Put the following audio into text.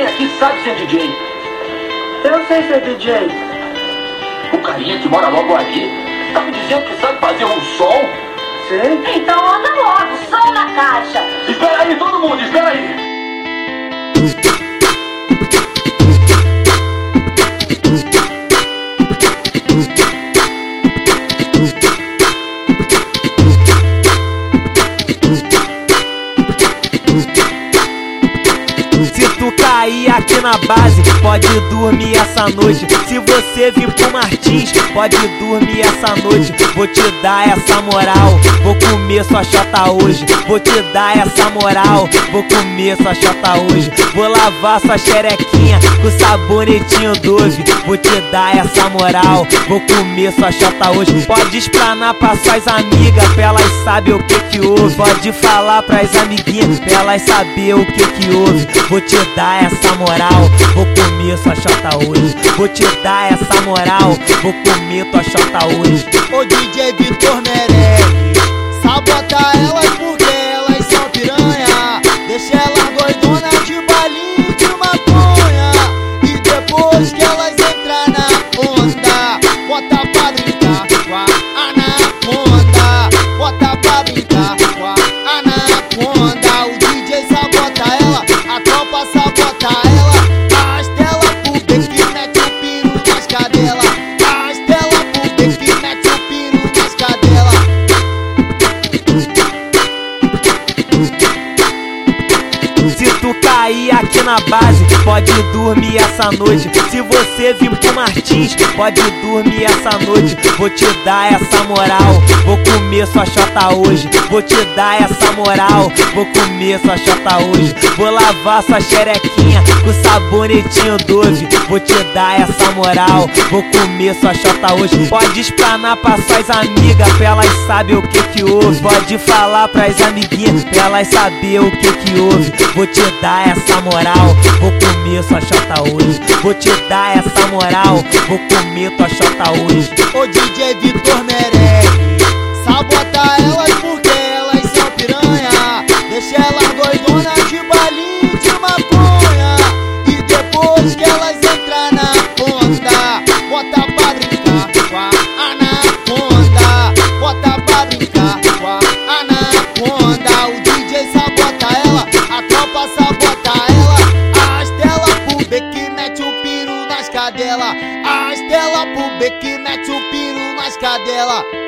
Ninguém aqui sabe ser DJ. Eu sei ser DJ. O carinha que mora logo ali tá me dizendo que sabe fazer um som? Sei. Então anda logo, Se tu cair aqui na base, pode dormir essa noite. Se você vir pro Martins, pode dormir essa noite. Vou te dar essa moral, vou comer sua chota hoje. Vou te dar essa moral, vou comer sua chota hoje. Vou lavar sua xerequinha com sabonetinho doce. Vou te dar essa moral, vou comer sua chota hoje. Pode explanar pra suas amigas, pra elas saber o que que houve. Pode falar pras amiguinhas, pra elas saber o que que houve. Te dar essa moral, vou comer sua chota hoje. Vou te dar essa moral, vou comer tua chota hoje. Ô DJ Vitor Meirelles Sabota elas porque elas Se tu cair aqui na base, pode dormir essa noite. Se você vir pro Martins, pode dormir essa noite. Vou te dar essa moral, vou comer sua chota hoje. Vou te dar essa moral, vou comer sua chota hoje. Vou lavar sua xerequinha com sabonetinho doce. Vou te dar essa moral, vou comer sua chota hoje. Pode explanar pra suas amigas, pra elas saber o que que houve. Pode falar pras amiguinhas, pra elas saber o que que houve. Vou te dar essa moral, vou comer sua chota hoje. Vou te dar essa moral, vou comer tua chota hoje. Ô DJ Vitor Meirelles Sabota elas porque elas são piranha. Deixa elas doidona de balinho de maconha. E depois que elas piro nas cadelas Arrasta ela pro beco que mete o piro nas cadelas